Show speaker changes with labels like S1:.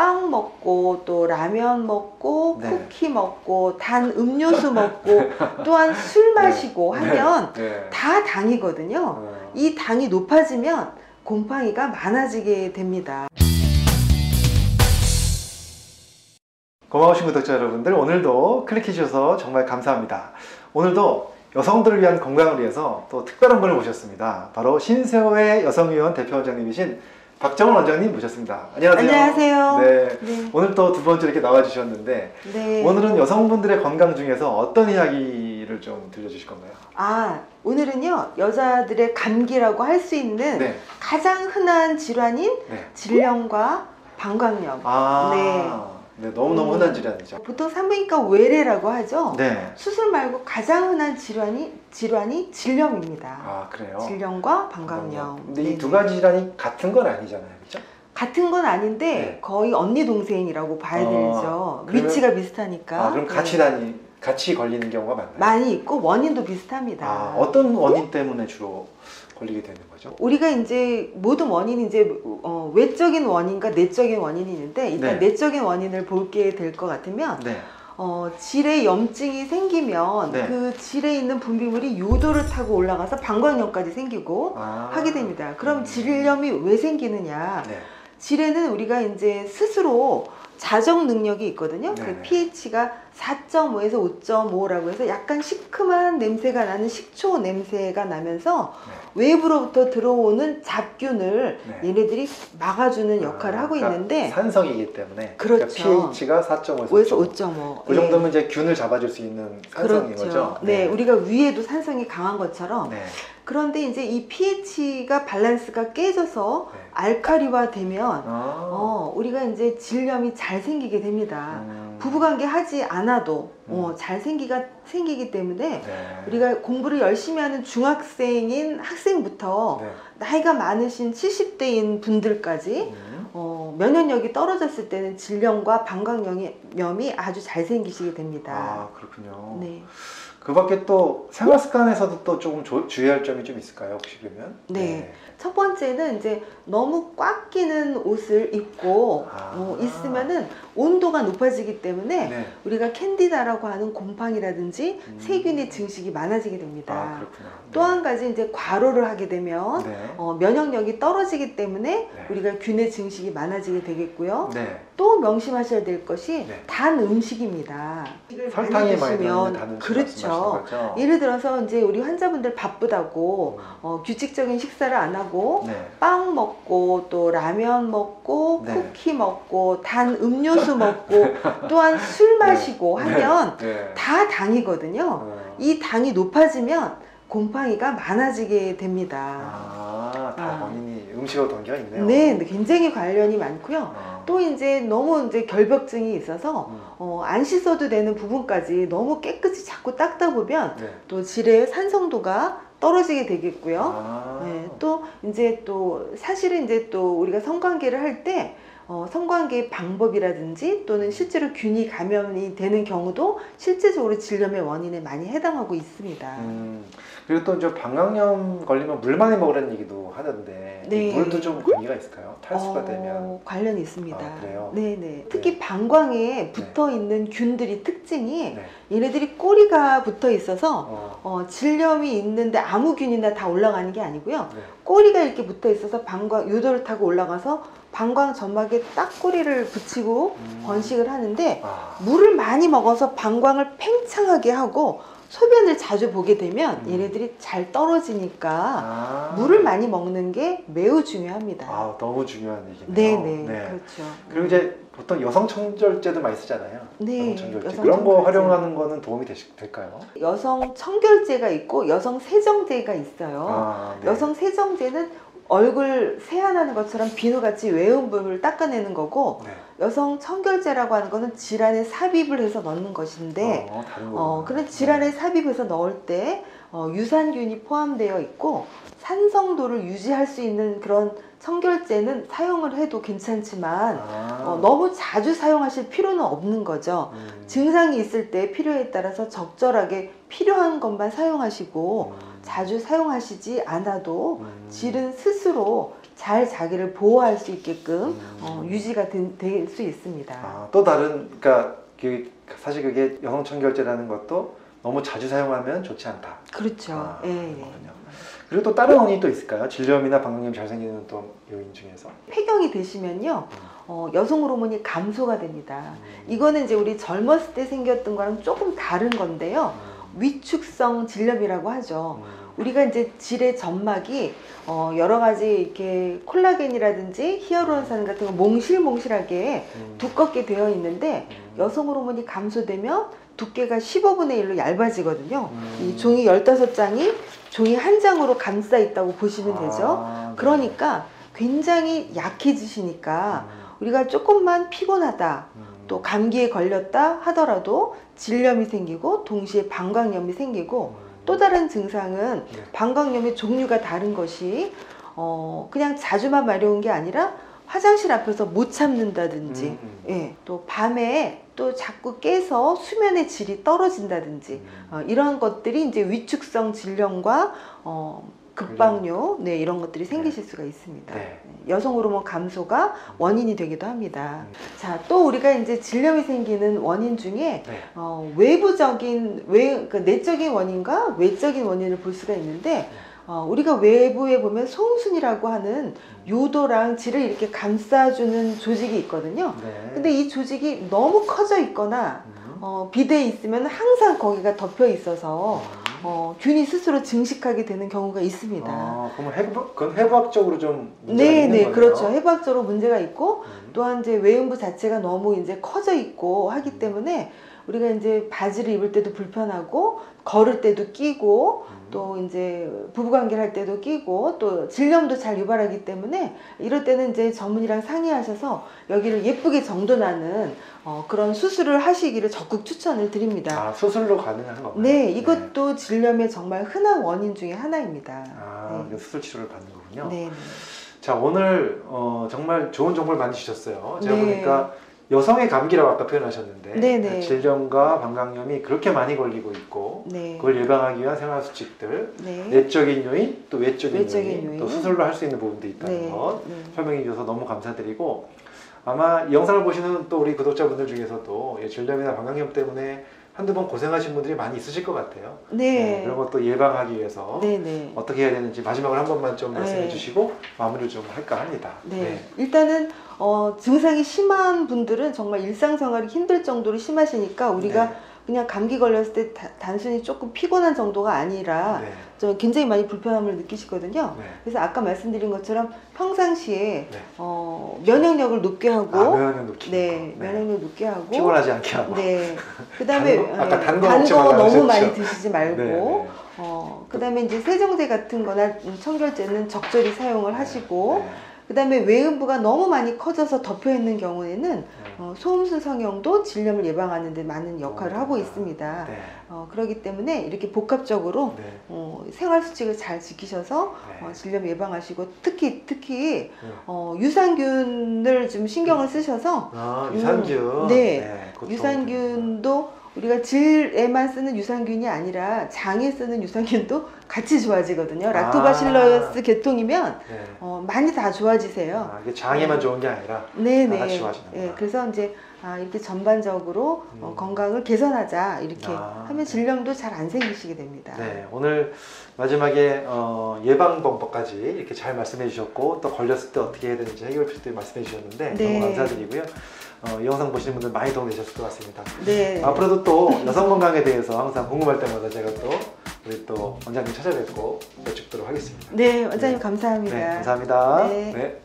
S1: 빵 먹고 또 라면 먹고
S2: 네.
S1: 쿠키 먹고 단 음료수 먹고 또한 술 마시고 하면
S2: 네.
S1: 다 당이거든요.
S2: 어.
S1: 이 당이 높아지면 곰팡이가 많아지게 됩니다.
S2: 고마우신 구독자 여러분들 오늘도 클릭해 주셔서 정말 감사합니다. 오늘도 여성들을 위한 건강을 위해서 또 특별한 분을 모셨습니다. 바로 신세호의 여성위원 대표원장님이신 박정원 원장님 모셨습니다. 안녕하세요.
S1: 안녕하세요.
S2: 네.
S1: 네.
S2: 오늘 또 두 번째 이렇게 나와주셨는데
S1: 네.
S2: 오늘은 여성분들의 건강 중에서 어떤 이야기를 좀 들려주실 건가요?
S1: 아, 오늘은요, 여자들의 감기라고 할 수 있는
S2: 네.
S1: 가장 흔한 질환인
S2: 네.
S1: 질염과 방광염.
S2: 아,
S1: 네.
S2: 네. 너무너무
S1: 음.
S2: 흔한 질환이죠.
S1: 보통 산부인과 외래라고 하죠.
S2: 네.
S1: 수술 말고 가장 흔한 질환이 질환이 질염입니다.
S2: 아, 그래요?
S1: 질염과 방광염.
S2: 근데 이. 두 가지 질환이 같은 건 아니잖아요. 그렇죠?
S1: 같은 건 아닌데
S2: 네.
S1: 거의 언니 동생이라고 봐야
S2: 어,
S1: 되죠.
S2: 그러면-
S1: 위치가 비슷하니까.
S2: 아, 그럼 같이
S1: 네.
S2: 다니 같이 걸리는 경우가 많나요?
S1: 많이 있고 원인도 비슷합니다.
S2: 아, 어떤 원인 때문에 주로 걸리게 되는 거죠?
S1: 우리가 이제 모든 원인이 이제 어, 외적인 원인과 내적인 원인이 있는데 일단
S2: 네.
S1: 내적인 원인을 볼게 될 것 같으면
S2: 네.
S1: 어, 질에 염증이 생기면
S2: 네.
S1: 그 질에 있는 분비물이 요도를 타고 올라가서 방광염까지 생기고
S2: 아.
S1: 하게 됩니다. 그럼
S2: 음.
S1: 질염이 왜 생기느냐?
S2: 네.
S1: 질에는 우리가 이제 스스로 자정 능력이 있거든요. 그
S2: 네네.
S1: pH가 4.5에서 5.5라고 해서 약간 시큼한 냄새가 나는 식초 냄새가 나면서 외부로부터 들어오는 잡균을
S2: 네.
S1: 얘네들이 막아주는 역할을
S2: 아,
S1: 하고
S2: 그러니까
S1: 있는데
S2: 산성이기 때문에
S1: 그렇죠.
S2: 그러니까 pH가 4.5에서
S1: 5에서
S2: 5.5.
S1: 5.5.
S2: 그 정도면 이제 균을 잡아줄 수 있는 산성인
S1: 그렇죠.
S2: 거죠?
S1: 네. 우리가 위에도 산성이 강한 것처럼
S2: 네.
S1: 그런데 이제 이 pH가 밸런스가 깨져서
S2: 네.
S1: 알카리화 되면
S2: 아.
S1: 어, 우리가 이제 질염이 잘 생기게 됩니다.
S2: 음.
S1: 부부관계 하지 않아도 어,
S2: 음.
S1: 잘 생기가 생기기 때문에
S2: 네.
S1: 우리가 공부를 열심히 하는 중학생인 학생부터
S2: 네.
S1: 나이가 많으신 70대인 분들까지
S2: 음.
S1: 어, 면역력이 떨어졌을 때는 질염과 방광염이 아주 잘 생기시게 됩니다.
S2: 아 그렇군요.
S1: 네.
S2: 그 밖에 또 생활 습관에서도 또 조금 조- 주의할 점이 좀 있을까요? 혹시 그러면?
S1: 네. 첫 번째는 이제 너무 꽉 끼는 옷을 입고
S2: 아.
S1: 어, 있으면은 온도가 높아지기 때문에
S2: 네.
S1: 우리가 캔디다라고 하는 곰팡이라든지
S2: 음.
S1: 세균의 증식이 많아지게 됩니다.
S2: 아 그렇구나.
S1: 또한 가지 이제 과로를 하게 되면
S2: 네.
S1: 어, 면역력이 떨어지기 때문에
S2: 네.
S1: 우리가 균의 증식이 많아지게 되겠고요.
S2: 네.
S1: 또 명심하셔야 될 것이
S2: 네.
S1: 단 음식입니다.
S2: 설탕이 많이 들어있는 단 음식
S1: 그렇죠.
S2: 거죠?
S1: 예를 들어서 이제 우리 환자분들 바쁘다고
S2: 음.
S1: 어, 규칙적인 식사를 안 하고
S2: 네.
S1: 빵 먹고 또 라면 먹고
S2: 네.
S1: 쿠키 먹고 단 음료수 먹고 또한 술 마시고 하면
S2: 네.
S1: 다 당이거든요.
S2: 어.
S1: 이 당이 높아지면 곰팡이가 많아지게 됩니다.
S2: 아, 다
S1: 아.
S2: 원인이 음식으로 담겨 있네요.
S1: 네, 근데 굉장히 관련이 많고요.
S2: 어.
S1: 또 이제 너무 이제 결벽증이 있어서
S2: 음.
S1: 어, 안 씻어도 되는 부분까지 너무 깨끗이 자꾸 닦다 보면
S2: 네.
S1: 또 질의 산성도가 떨어지게 되겠고요.
S2: 아.
S1: 네, 또 이제 또 사실은 이제 또 우리가 성관계를 할때 어, 성관계 방법이라든지 또는 실제로 균이 감염이 되는 경우도 실제적으로 질염의 원인에 많이 해당하고 있습니다.
S2: 음. 그리고 또 이제 방광염 걸리면 물 많이 먹으라는 얘기도 하던데
S1: 네.
S2: 물도 좀 관계가 있을까요? 탈수가
S1: 어,
S2: 되면
S1: 관련이 있습니다.
S2: 아, 그래요?
S1: 네네. 특히 방광에 붙어 있는 균들이 특징이
S2: 네.
S1: 얘네들이 꼬리가 붙어 있어서
S2: 어.
S1: 어, 질염이 있는데 아무 균이나 다 올라가는 게 아니고요.
S2: 네.
S1: 꼬리가 이렇게 붙어 있어서 방광 요도를 타고 올라가서 방광 점막에 딱 꼬리를 붙이고
S2: 음.
S1: 번식을 하는데
S2: 아.
S1: 물을 많이 먹어서 방광을 팽창하게 하고 소변을 자주 보게 되면
S2: 음.
S1: 얘네들이 잘 떨어지니까
S2: 아.
S1: 물을 많이 먹는 게 매우 중요합니다.
S2: 아, 너무 중요한 얘기네요.
S1: 네네
S2: 네.
S1: 그렇죠.
S2: 그리고 이제 보통 여성 청결제도 많이 쓰잖아요.
S1: 네,
S2: 여성 청결제.
S1: 여성
S2: 그런 거
S1: 청결제.
S2: 활용하는 거는 도움이 되시, 될까요?
S1: 여성 청결제가 있고 여성 세정제가 있어요.
S2: 아, 네.
S1: 여성 세정제는 얼굴 세안하는 것처럼 비누같이 외음부를 닦아내는 거고
S2: 네.
S1: 여성 청결제라고 하는 거는 질환에 삽입을 해서 넣는 것인데
S2: 어.
S1: 어, 그런 질환에 삽입해서 넣을 때 어, 유산균이 포함되어 있고 산성도를 유지할 수 있는 그런 청결제는 사용을 해도 괜찮지만
S2: 아.
S1: 어, 너무 자주 사용하실 필요는 없는 거죠.
S2: 음.
S1: 증상이 있을 때 필요에 따라서 적절하게 필요한 것만 사용하시고
S2: 음.
S1: 자주 사용하시지 않아도
S2: 음.
S1: 질은 스스로 잘 자기를 보호할 수 있게끔
S2: 음.
S1: 어, 유지가 될 수 있습니다.
S2: 아, 또 다른 그러니까 그 사실 그게 여성 청결제라는 것도 너무 자주 사용하면 좋지 않다.
S1: 그렇죠.
S2: 아,
S1: 예, 예.
S2: 그리고 또 다른 원인이 또 있을까요? 질염이나 방광염 잘 생기는 또 요인 중에서.
S1: 폐경이 되시면요,
S2: 음.
S1: 어, 여성 호르몬이 감소가 됩니다.
S2: 음.
S1: 이거는 이제 우리 젊었을 때 생겼던 거랑 조금 다른 건데요.
S2: 음.
S1: 위축성 질염이라고 하죠.
S2: 음.
S1: 우리가 이제 질의 점막이 어, 여러 가지 이렇게 콜라겐이라든지 히아루론산 같은 거 몽실몽실하게
S2: 음.
S1: 두껍게 되어 있는데
S2: 음.
S1: 여성 호르몬이 감소되면 두께가 15분의 1로 얇아지거든요.
S2: 음.
S1: 이 종이 15장이 종이 한 장으로 감싸 있다고 보시면 되죠.
S2: 아, 네.
S1: 그러니까 굉장히 약해지시니까
S2: 음.
S1: 우리가 조금만 피곤하다
S2: 음.
S1: 또 감기에 걸렸다 하더라도 질염이 생기고 동시에 방광염이 생기고
S2: 음.
S1: 또 다른 증상은
S2: 네.
S1: 방광염의 종류가 다른 것이 어 그냥 자주만 마려운 게 아니라 화장실 앞에서 못 참는다든지
S2: 음, 음.
S1: 예, 또 밤에 또 자꾸 깨서 수면의 질이 떨어진다든지
S2: 음.
S1: 어, 이런 것들이 이제 위축성 질염과 어, 급박뇨 네, 이런 것들이 생기실 수가 있습니다.
S2: 네.
S1: 여성 호르몬 감소가 원인이 되기도 합니다.
S2: 음.
S1: 자, 또 우리가 이제 질염이 생기는 원인 중에
S2: 네.
S1: 어, 외부적인 외 그러니까 내적인 원인과 외적인 원인을 볼 수가 있는데 어, 우리가 외부에 보면 소음순이라고 하는 요도랑 질을 이렇게 감싸주는 조직이 있거든요.
S2: 네.
S1: 근데 이 조직이 너무 커져 있거나
S2: 음.
S1: 어, 비대에 있으면 항상 거기가 덮여 있어서
S2: 음.
S1: 어, 균이 스스로 증식하게 되는 경우가 있습니다.
S2: 아, 그러면 해부, 그건 해부학적으로 좀 문제가
S1: 네,
S2: 있는
S1: 네,
S2: 거네요.
S1: 그렇죠. 해부학적으로 문제가 있고
S2: 음.
S1: 또한 이제 외음부 자체가 너무 이제 커져 있고 하기 때문에 우리가 이제 바지를 입을 때도 불편하고 걸을 때도 끼고
S2: 음.
S1: 또 이제 부부관계를 할 때도 끼고 또 질염도 잘 유발하기 때문에 이럴 때는 이제 전문의랑 상의하셔서 여기를 예쁘게 정돈하는 어, 그런 수술을 하시기를 적극 추천을 드립니다.
S2: 아, 수술로 가능한 건가요?
S1: 네, 이것도 질염의 정말 흔한 원인 중에 하나입니다.
S2: 아,
S1: 네.
S2: 수술 치료를 받는 거군요.
S1: 네, 네.
S2: 자, 오늘 어, 정말 좋은 정보를 많이 주셨어요. 제가
S1: 네.
S2: 보니까 여성의 감기라고 아까 표현하셨는데
S1: 네, 네.
S2: 질염과 방광염이 그렇게 많이 걸리고 있고
S1: 네.
S2: 그걸 예방하기 위한 생활 수칙들,
S1: 네.
S2: 내적인 요인, 또 외적인,
S1: 외적인
S2: 요인,
S1: 요인.
S2: 또 수술로 할 수 있는 부분도 있다는
S1: 네.
S2: 것
S1: 네.
S2: 설명해 주셔서 너무 감사드리고 아마 이 영상을 보시는 또 우리 구독자분들 중에서도 이 질염이나 방광염 때문에 한두 번 고생하신 분들이 많이 있으실 것 같아요.
S1: 네.
S2: 그런 것도 예방하기 위해서
S1: 네, 네.
S2: 어떻게 해야 되는지 마지막으로 한 번만 좀 말씀해
S1: 네.
S2: 주시고 마무리를 좀 할까 합니다.
S1: 네. 일단은 어, 증상이 심한 분들은 정말 일상생활이 힘들 정도로 심하시니까 우리가
S2: 네.
S1: 그냥 감기 걸렸을 때 다- 단순히 조금 피곤한 정도가 아니라
S2: 네.
S1: 좀 굉장히 많이 불편함을 느끼시거든요.
S2: 네.
S1: 그래서 아까 말씀드린 것처럼 평상시에
S2: 네.
S1: 어, 면역력을 높게 하고
S2: 아, 면역력 높이는
S1: 네,
S2: 거. 네.
S1: 면역력 높게 하고
S2: 피곤하지 않게 하고.
S1: 네. 그다음에
S2: 단 거- 아까
S1: 예,
S2: 단거
S1: 단
S2: 먹지
S1: 거
S2: 말라고
S1: 너무? 많이 드시지 말고
S2: 네, 네.
S1: 어, 그다음에 이제 세정제 같은 거나 청결제는 적절히 사용을 하시고
S2: 네.
S1: 그 다음에 외음부가 너무 많이 커져서 덮여 있는 경우에는
S2: 네.
S1: 어, 소음순 성형도 질염을 예방하는 데 많은 역할을
S2: 어,
S1: 하고
S2: 네.
S1: 있습니다.
S2: 네.
S1: 어, 그렇기 때문에 이렇게 복합적으로
S2: 네.
S1: 어, 생활 수칙을 잘 지키셔서
S2: 네.
S1: 어, 질염 예방하시고 특히 특히
S2: 네.
S1: 어, 유산균을 좀 신경을 쓰셔서
S2: 아,
S1: 음,
S2: 유산균.
S1: 네.
S2: 그것도
S1: 유산균도 우리가 질에만 쓰는 유산균이 아니라 장에 쓰는 유산균도 같이 좋아지거든요.
S2: 아.
S1: 락토바실러스 계통이면
S2: 네.
S1: 어, 많이 다 좋아지세요.
S2: 아, 이게 장에만 좋은 게 아니라
S1: 네네.
S2: 다 같이 좋아지는구나.
S1: 예, 그래서 이제 아, 이렇게 전반적으로 어,
S2: 음.
S1: 건강을 개선하자 이렇게
S2: 아,
S1: 하면
S2: 네.
S1: 질염도 잘 안 생기시게 됩니다.
S2: 네, 오늘 마지막에 어, 예방 방법까지 이렇게 잘 말씀해 주셨고 또 걸렸을 때 어떻게 해야 되는지 해결 필도 말씀해 주셨는데
S1: 네.
S2: 너무 감사드리고요. 어, 이 영상 보시는 분들 많이 도움 되셨을 것 같습니다.
S1: 네.
S2: 앞으로도 또 여성 건강에 대해서 항상 궁금할 때마다 제가 또 우리 또 원장님 찾아뵙고 여쭙도록 하겠습니다.
S1: 네, 원장님
S2: 네.
S1: 감사합니다.
S2: 네, 감사합니다.
S1: 네.
S2: 네.